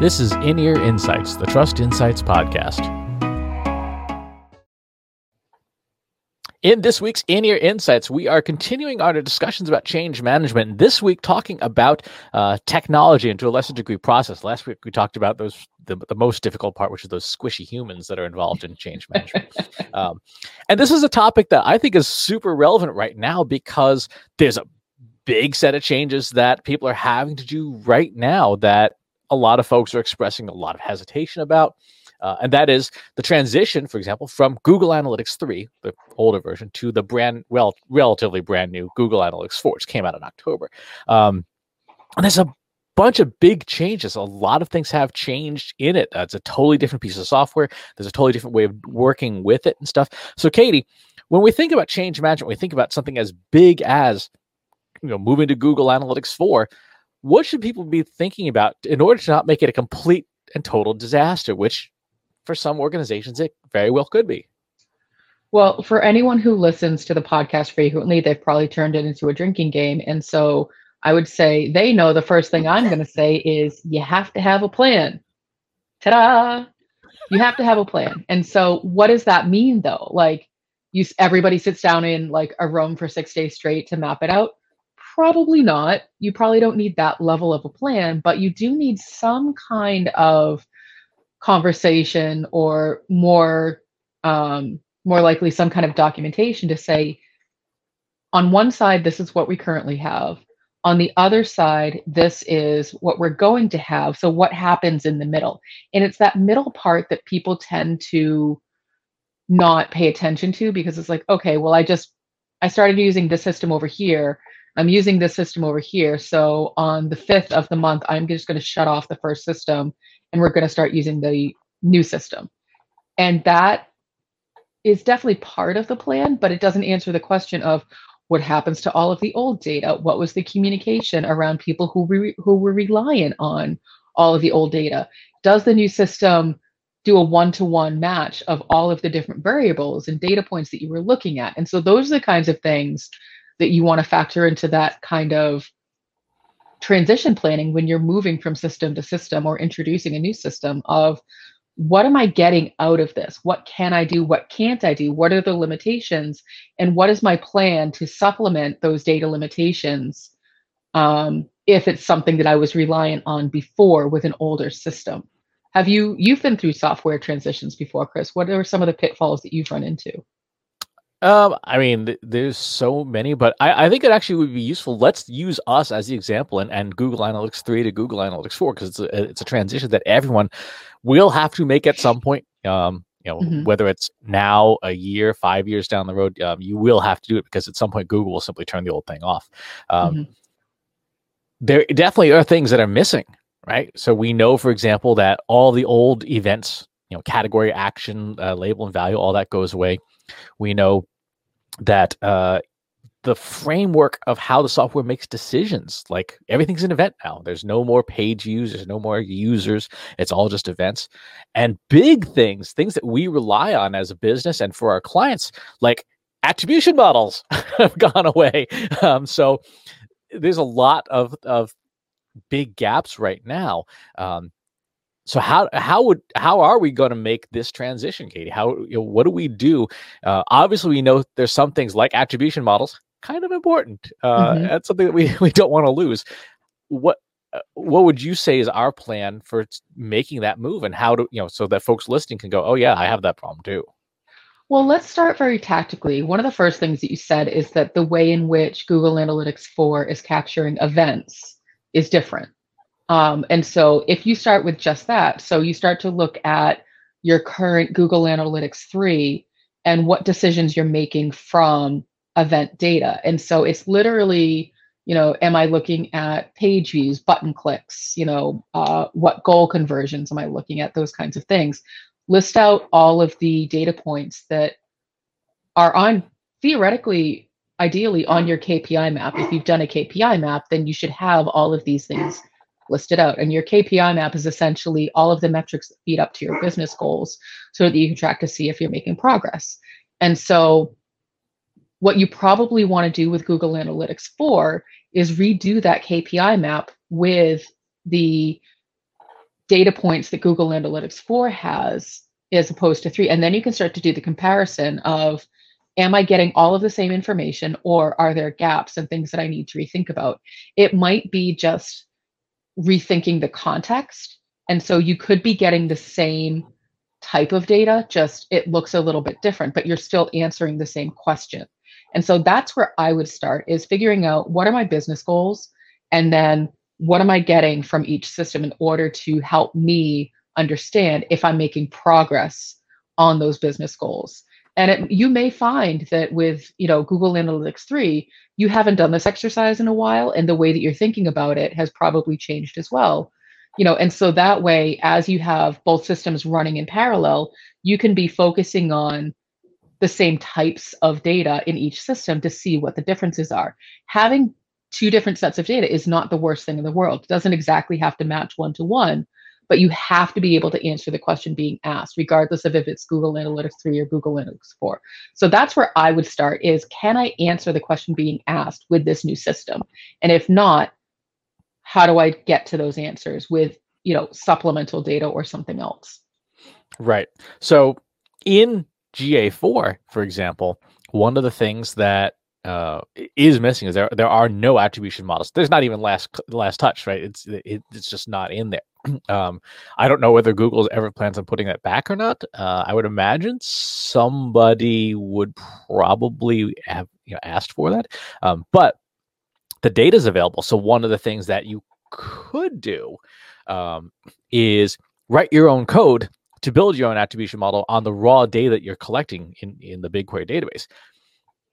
This is In Ear Insights, the Trust Insights podcast. In this week's In Ear Insights, we are continuing our discussions about change management. This week, talking about uh, technology and to a lesser degree process. Last week, we talked about those the, the most difficult part, which is those squishy humans that are involved in change management. um, and this is a topic that I think is super relevant right now because there's a big set of changes that people are having to do right now that a lot of folks are expressing a lot of hesitation about. Uh, and that is the transition, for example, from Google Analytics 3, the older version, to the brand, well, relatively brand new Google Analytics 4, which came out in October. Um, and there's a bunch of big changes. A lot of things have changed in it. Uh, it's a totally different piece of software. There's a totally different way of working with it and stuff. So, Katie, when we think about change management, we think about something as big as you know moving to Google Analytics 4 what should people be thinking about in order to not make it a complete and total disaster, which for some organizations it very well could be? Well, for anyone who listens to the podcast frequently, they've probably turned it into a drinking game. And so I would say they know the first thing I'm going to say is you have to have a plan. Ta da! You have to have a plan. And so what does that mean though? Like, you everybody sits down in like a room for six days straight to map it out Probably not. You probably don't need that level of a plan, but you do need some kind of conversation or more um, more likely some kind of documentation to say on one side this is what we currently have. On the other side this is what we're going to have. So what happens in the middle? And it's that middle part that people tend to not pay attention to because it's like okay well i just i started using this system over here I'm using this system over here. So on the 5th of the month, I'm just going to shut off the first system and we're going to start using the new system. And that is definitely part of the plan, but it doesn't answer the question of what happens to all of the old data? What was the communication around people who, re- who were reliant on all of the old data? Does the new system do a one to one match of all of the different variables and data points that you were looking at? And so those are the kinds of things that you want to factor into that kind of transition planning when you're moving from system to system or introducing a new system of what am I getting out of this? What can I do? What can't I do? What are the limitations? And what is my plan to supplement those data limitations um, if it's something that I was reliant on before with an older system? Have you you've been through software transitions before, Chris? What are some of the pitfalls that you've run into? Um, I mean, th- there's so many, but I, I think it actually would be useful. Let's use us as the example and, and Google Analytics 3 to Google Analytics 4 because it's a, it's a transition that everyone will have to make at some point. Um, you know, mm-hmm. whether it's now, a year, five years down the road, um, you will have to do it because at some point Google will simply turn the old thing off. Um, mm-hmm. There definitely are things that are missing, right? So we know, for example, that all the old events, you know, category, action, uh, label, and value, all that goes away. We know that uh, the framework of how the software makes decisions, like everything's an event now. There's no more page views, there's no more users. It's all just events. And big things, things that we rely on as a business and for our clients, like attribution models have gone away. Um, so there's a lot of, of big gaps right now. Um, so how how would how are we going to make this transition, Katie? How you know, what do we do? Uh, obviously, we know there's some things like attribution models, kind of important. Uh, mm-hmm. That's something that we we don't want to lose. What uh, what would you say is our plan for making that move, and how to you know so that folks listening can go, oh yeah, I have that problem too. Well, let's start very tactically. One of the first things that you said is that the way in which Google Analytics 4 is capturing events is different. Um, and so if you start with just that, so you start to look at your current Google Analytics 3 and what decisions you're making from event data. And so it's literally, you know, am I looking at page views, button clicks, you know, uh, what goal conversions am I looking at, those kinds of things. List out all of the data points that are on theoretically, ideally on your KPI map. If you've done a KPI map, then you should have all of these things listed out. And your KPI map is essentially all of the metrics that feed up to your business goals so that you can track to see if you're making progress. And so, what you probably want to do with Google Analytics 4 is redo that KPI map with the data points that Google Analytics 4 has as opposed to 3 and then you can start to do the comparison of am I getting all of the same information or are there gaps and things that I need to rethink about? It might be just rethinking the context. And so you could be getting the same type of data, just it looks a little bit different, but you're still answering the same question. And so that's where I would start is figuring out what are my business goals and then what am I getting from each system in order to help me understand if I'm making progress on those business goals. And it, you may find that with you know Google Analytics 3, you haven't done this exercise in a while, and the way that you're thinking about it has probably changed as well. You know, and so that way, as you have both systems running in parallel, you can be focusing on the same types of data in each system to see what the differences are. Having two different sets of data is not the worst thing in the world. It doesn't exactly have to match one to one, but you have to be able to answer the question being asked regardless of if it's google analytics 3 or google analytics 4 so that's where i would start is can i answer the question being asked with this new system and if not how do i get to those answers with you know supplemental data or something else right so in ga4 for example one of the things that uh, is missing is there there are no attribution models. There's not even last last touch, right? It's it, it's just not in there. Um, I don't know whether Google's ever plans on putting that back or not. Uh, I would imagine somebody would probably have you know, asked for that, um, but the data is available. So one of the things that you could do um, is write your own code to build your own attribution model on the raw data that you're collecting in in the BigQuery database.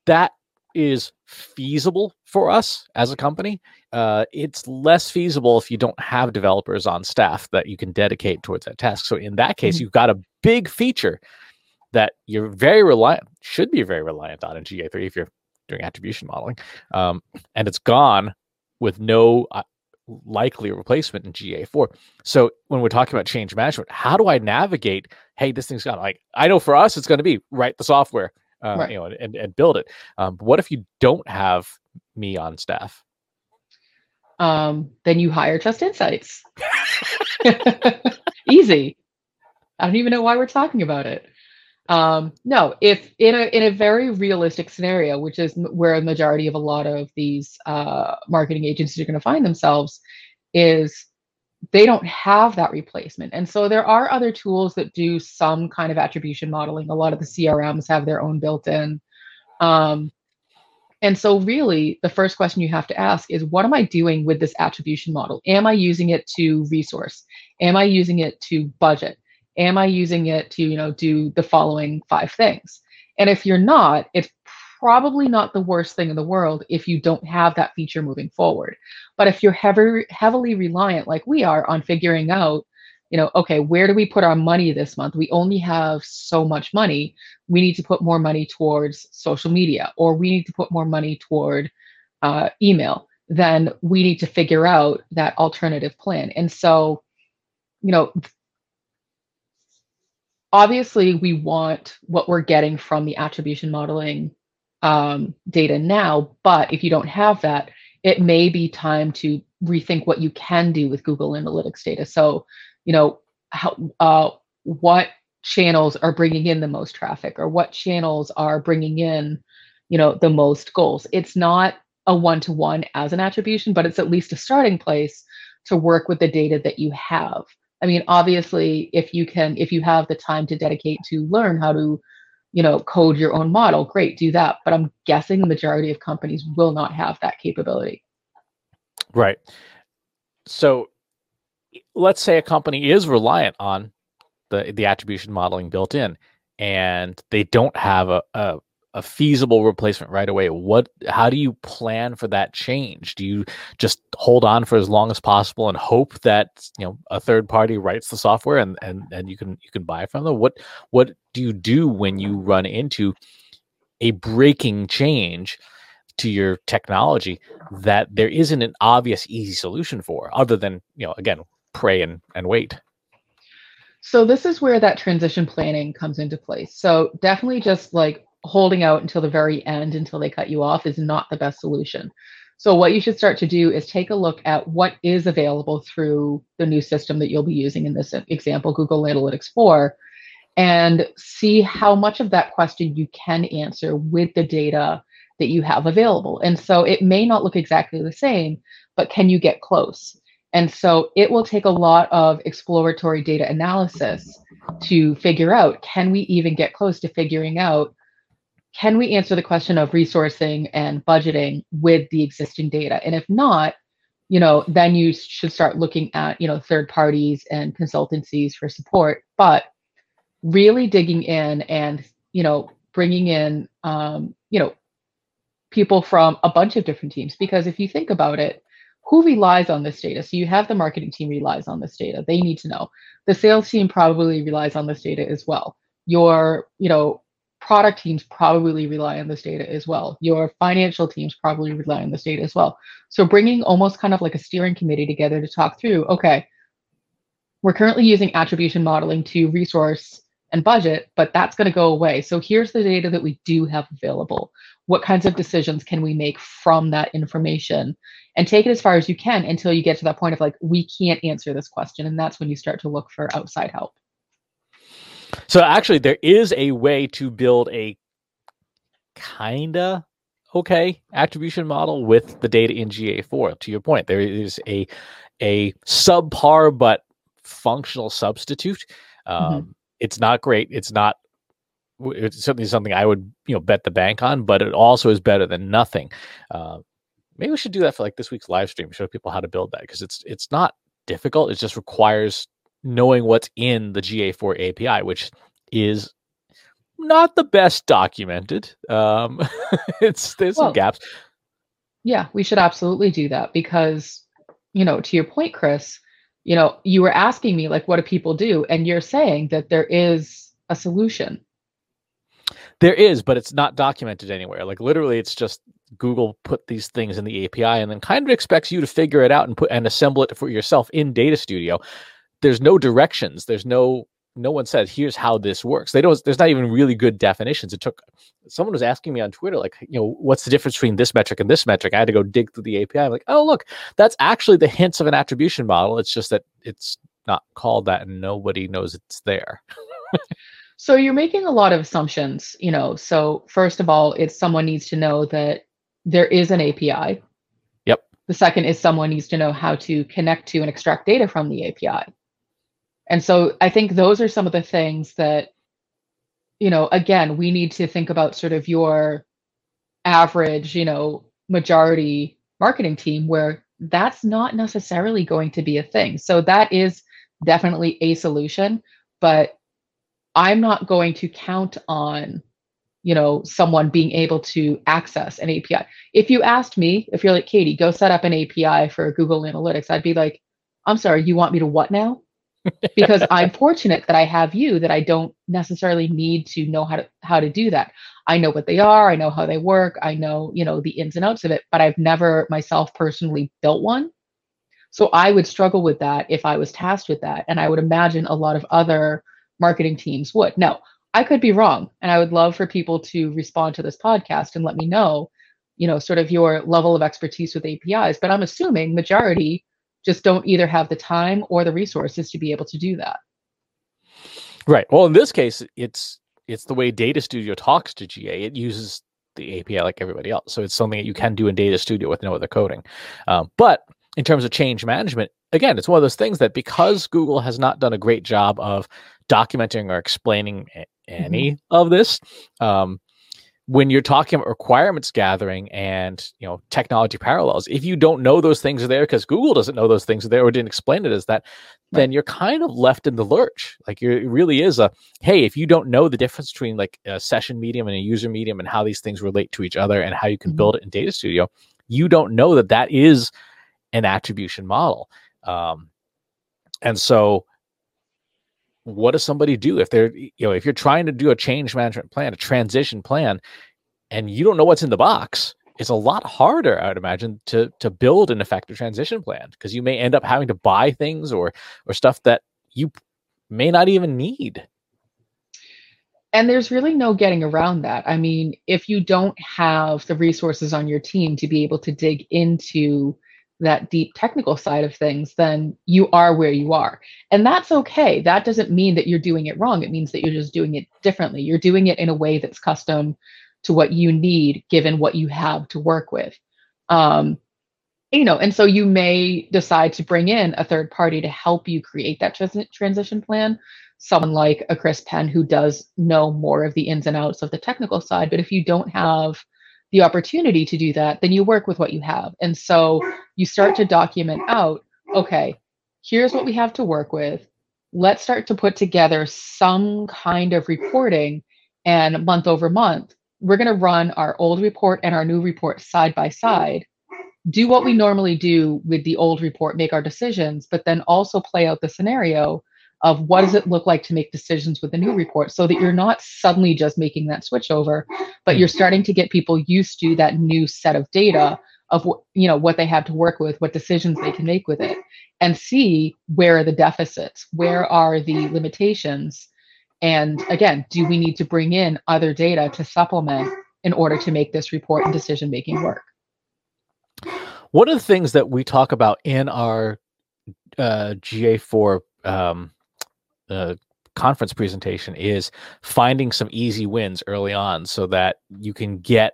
That is feasible for us as a company. Uh, it's less feasible if you don't have developers on staff that you can dedicate towards that task. So in that case, mm-hmm. you've got a big feature that you're very reliant, should be very reliant on in GA3 if you're doing attribution modeling, um, and it's gone with no uh, likely replacement in GA4. So when we're talking about change management, how do I navigate? Hey, this thing's gone. Like I know for us, it's going to be write the software uh, right. you know, and, and build it. Um, what if you don't have me on staff? Um, then you hire Trust Insights. Easy. I don't even know why we're talking about it. Um, no, if in a in a very realistic scenario, which is where a majority of a lot of these uh, marketing agencies are going to find themselves, is they don't have that replacement. And so there are other tools that do some kind of attribution modeling. A lot of the CRMs have their own built in. Um, and so, really, the first question you have to ask is what am I doing with this attribution model? Am I using it to resource? Am I using it to budget? Am I using it to, you know, do the following five things? And if you're not, it's probably not the worst thing in the world if you don't have that feature moving forward. But if you're heavy, heavily reliant, like we are, on figuring out, you know, okay, where do we put our money this month? We only have so much money. We need to put more money towards social media, or we need to put more money toward uh, email. Then we need to figure out that alternative plan. And so, you know, obviously we want what we're getting from the attribution modeling um, data now. But if you don't have that, it may be time to rethink what you can do with Google Analytics data. So, you know, how, uh, what channels are bringing in the most traffic or what channels are bringing in, you know, the most goals. It's not a one-to-one as an attribution, but it's at least a starting place to work with the data that you have. I mean, obviously, if you can, if you have the time to dedicate to learn how to you know, code your own model, great, do that. But I'm guessing the majority of companies will not have that capability. Right. So let's say a company is reliant on the the attribution modeling built in and they don't have a, a a feasible replacement right away. What how do you plan for that change? Do you just hold on for as long as possible and hope that you know a third party writes the software and and and you can you can buy from them? What what do you do when you run into a breaking change to your technology that there isn't an obvious easy solution for other than you know again pray and and wait? So this is where that transition planning comes into place. So definitely just like holding out until the very end until they cut you off is not the best solution. So what you should start to do is take a look at what is available through the new system that you'll be using in this example, Google Analytics 4, and see how much of that question you can answer with the data that you have available. And so it may not look exactly the same, but can you get close? And so it will take a lot of exploratory data analysis to figure out can we even get close to figuring out can we answer the question of resourcing and budgeting with the existing data? And if not, you know, then you should start looking at, you know, third parties and consultancies for support. But really digging in and, you know, bringing in, um, you know, people from a bunch of different teams. Because if you think about it, who relies on this data? So you have the marketing team relies on this data. They need to know. The sales team probably relies on this data as well. Your, you know, product teams probably rely on this data as well. Your financial teams probably rely on this data as well. So bringing almost kind of like a steering committee together to talk through, okay, we're currently using attribution modeling to resource and budget, but that's going to go away. So here's the data that we do have available. What kinds of decisions can we make from that information? And take it as far as you can until you get to that point of like, we can't answer this question. And that's when you start to look for outside help. So actually, there is a way to build a kinda okay attribution model with the data in GA4. To your point, there is a a subpar but functional substitute. Mm-hmm. Um, mm-hmm. It's not great. It's not. It's certainly something I would you know bet the bank on, but it also is better than nothing. Uh, maybe we should do that for like this week's live stream. Show people how to build that because it's it's not difficult. It just requires knowing what's in the GA4 API, which is not the best documented. Um, it's there's well, some gaps. Yeah, we should absolutely do that because, you know, to your point, Chris, you know, you were asking me like, what do people do, and you're saying that there is a solution. There is, but it's not documented anywhere. Like literally, it's just Google put these things in the API and then kind of expects you to figure it out and put and assemble it for yourself in Data Studio there's no directions. There's no no one said here's how this works. They don't. There's not even really good definitions. It took someone was asking me on Twitter like you know what's the difference between this metric and this metric. I had to go dig through the API. I'm like oh look that's actually the hints of an attribution model. It's just that it's not called that and nobody knows it's there. so you're making a lot of assumptions. You know. So first of all, it's someone needs to know that there is an API. Yep. The second is someone needs to know how to connect to and extract data from the API and so I think those are some of the things that, you know, again, we need to think about sort of your average, you know, majority marketing team where that's not necessarily going to be a thing. So that is definitely a solution, but I'm not going to count on you know someone being able to access an API. If you asked me, if you're like Katie, go set up an API for Google Analytics, I'd be like, I'm sorry, you want me to what now? Because I'm fortunate that I have you that I don't necessarily need to know how to how to do that. I know what they are, I know how they work, I know, you know, the ins and outs of it, but I've never myself personally built one. So I would struggle with that if I was tasked with that and I would imagine a lot of other marketing teams would. Now, I could be wrong and I would love for people to respond to this podcast and let me know, you know, sort of your level of expertise with APIs, but I'm assuming majority just don't either have the time or the resources to be able to do that. Right. Well, in this case, it's it's the way Data Studio talks to GA. It uses the API like everybody else, so it's something that you can do in Data Studio with no other coding. Um, but in terms of change management, again, it's one of those things that because Google has not done a great job of documenting or explaining any mm-hmm. of this, um, when you're talking about requirements gathering and you know technology parallels if you don't know those things are there because google doesn't know those things are there or didn't explain it as that right. then you're kind of left in the lurch like it really is a hey if you don't know the difference between like a session medium and a user medium and how these things relate to each other and how you can mm-hmm. build it in data studio you don't know that that is an attribution model um, and so what does somebody do if they're you know if you're trying to do a change management plan a transition plan and you don't know what's in the box it's a lot harder i would imagine to to build an effective transition plan because you may end up having to buy things or or stuff that you may not even need and there's really no getting around that. I mean, if you don't have the resources on your team to be able to dig into that deep technical side of things, then you are where you are. And that's okay. That doesn't mean that you're doing it wrong. It means that you're just doing it differently. You're doing it in a way that's custom to what you need given what you have to work with. Um, you know, and so you may decide to bring in a third party to help you create that trans- transition plan. Someone like a Chris Penn who does know more of the ins and outs of the technical side. But if you don't have the opportunity to do that, then you work with what you have. And so you start to document out okay, here's what we have to work with. Let's start to put together some kind of reporting. And month over month, we're going to run our old report and our new report side by side do what we normally do with the old report, make our decisions, but then also play out the scenario of what does it look like to make decisions with the new report so that you're not suddenly just making that switch over, but you're starting to get people used to that new set of data of you know what they have to work with, what decisions they can make with it, and see where are the deficits, where are the limitations, and again, do we need to bring in other data to supplement in order to make this report and decision making work? One of the things that we talk about in our uh, GA4 um, uh, conference presentation is finding some easy wins early on so that you can get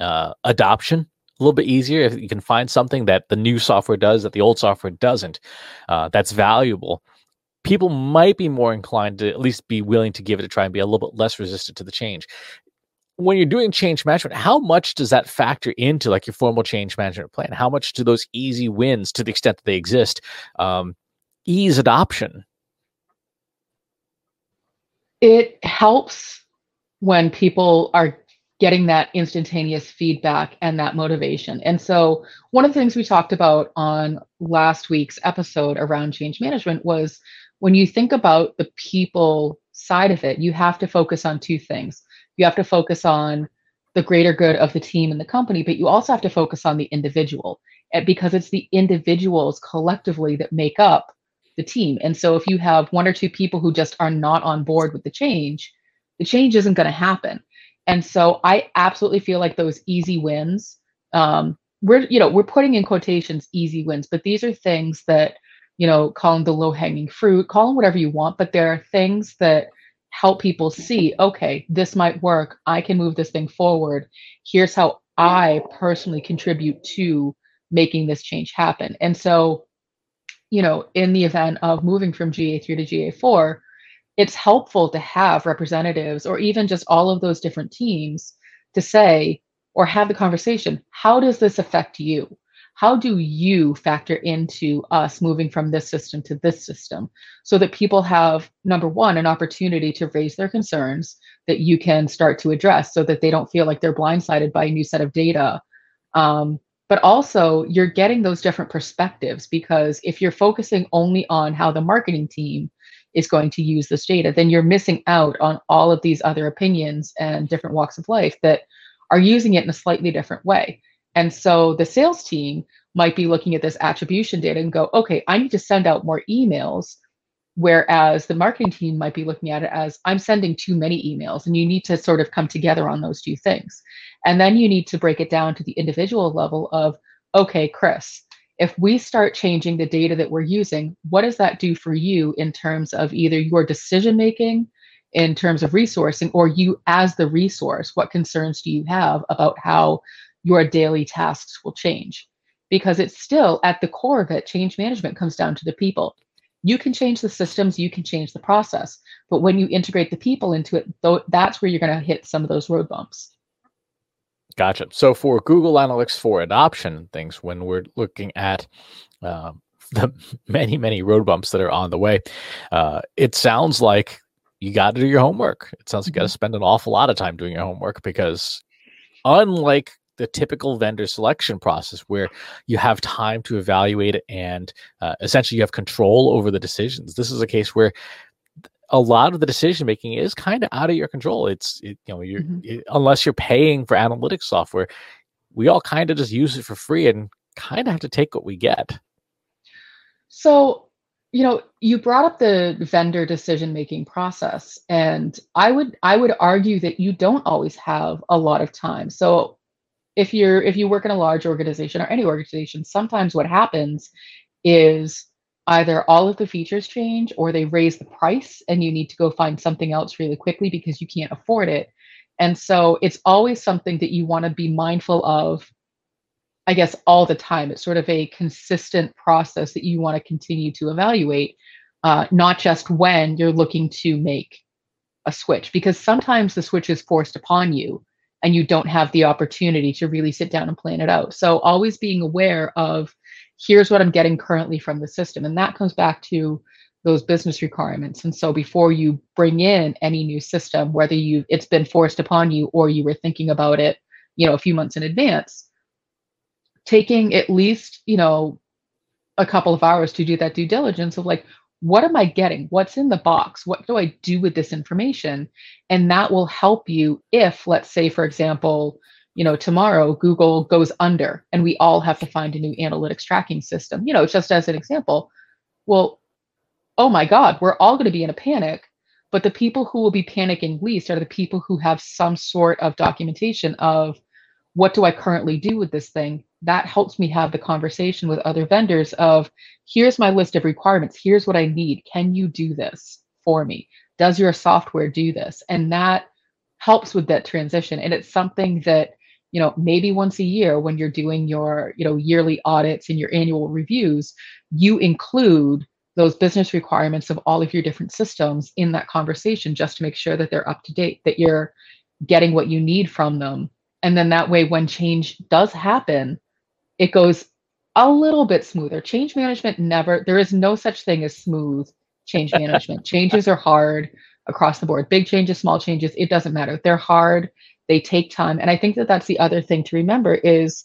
uh, adoption a little bit easier if you can find something that the new software does that the old software doesn't uh, that's valuable people might be more inclined to at least be willing to give it a try and be a little bit less resistant to the change when you're doing change management, how much does that factor into like your formal change management plan? How much do those easy wins, to the extent that they exist, um, ease adoption? It helps when people are getting that instantaneous feedback and that motivation. And so, one of the things we talked about on last week's episode around change management was when you think about the people side of it, you have to focus on two things you have to focus on the greater good of the team and the company, but you also have to focus on the individual eh, because it's the individuals collectively that make up the team. And so if you have one or two people who just are not on board with the change, the change isn't going to happen. And so I absolutely feel like those easy wins, um, we're you know we're putting in quotations easy wins, but these are things that you know call them the low hanging fruit, call them whatever you want, but there are things that help people see okay this might work i can move this thing forward here's how i personally contribute to making this change happen and so you know in the event of moving from ga3 to ga4 it's helpful to have representatives or even just all of those different teams to say or have the conversation how does this affect you? How do you factor into us moving from this system to this system so that people have number one an opportunity to raise their concerns that you can start to address so that they don't feel like they're blindsided by a new set of data um, but also you're getting those different perspectives because if you're focusing only on how the marketing team is going to use this data then you're missing out on all of these other opinions and different walks of life that are using it in a slightly different way and so the sales team might be looking at this attribution data and go, okay, I need to send out more emails. Whereas the marketing team might be looking at it as I'm sending too many emails, and you need to sort of come together on those two things. And then you need to break it down to the individual level of, okay, Chris, if we start changing the data that we're using, what does that do for you in terms of either your decision making, in terms of resourcing, or you as the resource? What concerns do you have about how your daily tasks will change because it's still at the core of it change management comes down to the people you can change the systems you can change the process but when you integrate the people into it though that's where you're going to hit some of those road bumps. Gotcha. So for google analytics for adoption things when we're looking at uh, the many many road bumps that are on the way uh, it sounds like you got to do your homework. It sounds like you got to mm-hmm. spend an awful lot of time doing your homework because unlike the typical vendor selection process where you have time to evaluate it and uh, essentially you have control over the decisions. This is a case where a lot of the decision making is kind of out of your control. It's it, you know you're mm-hmm. it, unless you're paying for analytics software, we all kind of just use it for free and kind of have to take what we get. So you know you brought up the vendor decision making process and i would i would argue that you don't always have a lot of time so if you're if you work in a large organization or any organization sometimes what happens is either all of the features change or they raise the price and you need to go find something else really quickly because you can't afford it and so it's always something that you want to be mindful of I guess, all the time. It's sort of a consistent process that you want to continue to evaluate, uh, not just when you're looking to make a switch, because sometimes the switch is forced upon you and you don't have the opportunity to really sit down and plan it out. So, always being aware of here's what I'm getting currently from the system. And that comes back to those business requirements. And so before you bring in any new system, whether you it's been forced upon you or you were thinking about it, you know, a few months in advance, taking at least, you know, a couple of hours to do that due diligence of like, what am I getting? What's in the box? What do I do with this information? And that will help you if, let's say, for example, you know, tomorrow Google goes under and we all have to find a new analytics tracking system, you know, just as an example. Well, oh my God, we're all going to be in a panic. But the people who will be panicking least are the people who have some sort of documentation of what do I currently do with this thing? That helps me have the conversation with other vendors of here's my list of requirements. Here's what I need. Can you do this for me? Does your software do this? And that helps with that transition. And it's something that, you know, maybe once a year when you're doing your, you know, yearly audits and your annual reviews, you include those business requirements of all of your different systems in that conversation just to make sure that they're up to date, that you're getting what you need from them and then that way, when change does happen, it goes a little bit smoother. Change management never, there is no such thing as smooth change management. Changes are hard across the board. Big changes, small changes, it doesn't matter. They're hard, they take time. And I think that that's the other thing to remember is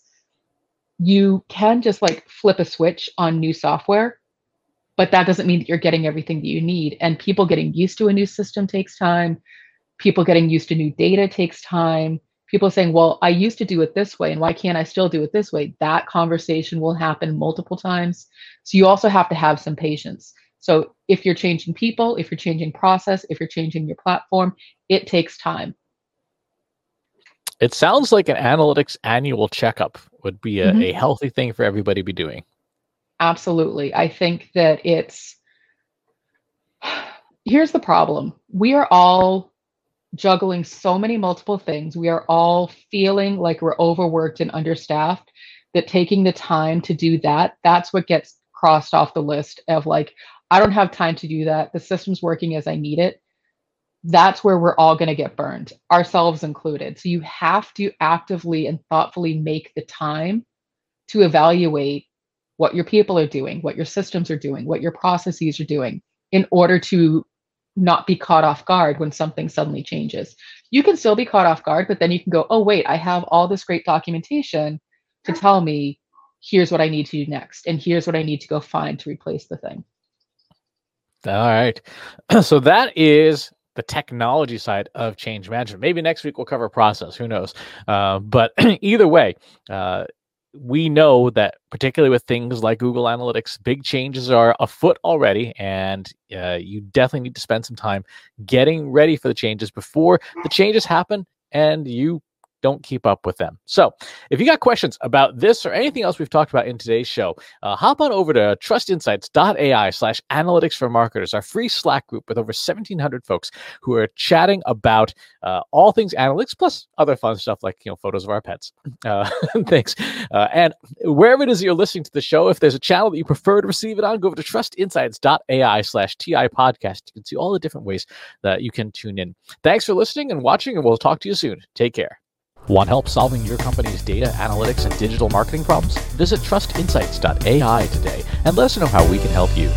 you can just like flip a switch on new software, but that doesn't mean that you're getting everything that you need. And people getting used to a new system takes time. People getting used to new data takes time people saying, well, I used to do it this way, and why can't I still do it this way? That conversation will happen multiple times. So you also have to have some patience. So if you're changing people, if you're changing process, if you're changing your platform, it takes time. It sounds like an analytics annual checkup would be a, mm-hmm. a healthy thing for everybody to be doing. Absolutely. I think that it's here's the problem. We are all juggling so many multiple things. We are all feeling like we're overworked and understaffed that taking the time to do that, that's what gets crossed off the list of like, I don't have time to do that. The system's working as I need it. That's where we're all going to get burned, ourselves included. So you have to actively and thoughtfully make the time to evaluate what your people are doing, what your systems are doing, what your processes are doing in order to not be caught off guard when something suddenly changes. You can still be caught off guard, but then you can go, oh, wait, I have all this great documentation to tell me here's what I need to do next, and here's what I need to go find to replace the thing. All right. So that is the technology side of change management. Maybe next week we'll cover process. Who knows? Uh, but either way, uh, we know that particularly with things like Google Analytics, big changes are afoot already, and uh, you definitely need to spend some time getting ready for the changes before the changes happen and you don't keep up with them. So, if you got questions about this or anything else we've talked about in today's show, uh, hop on over to trustinsights.ai slash analytics for marketers, our free Slack group with over 1,700 folks who are chatting about uh, all things analytics plus other fun stuff like you know photos of our pets. Uh, thanks. Uh, and wherever it is you're listening to the show, if there's a channel that you prefer to receive it on, go over to trustinsights.ai slash TI podcast. You can see all the different ways that you can tune in. Thanks for listening and watching, and we'll talk to you soon. Take care. Want help solving your company's data, analytics, and digital marketing problems? Visit trustinsights.ai today and let us know how we can help you.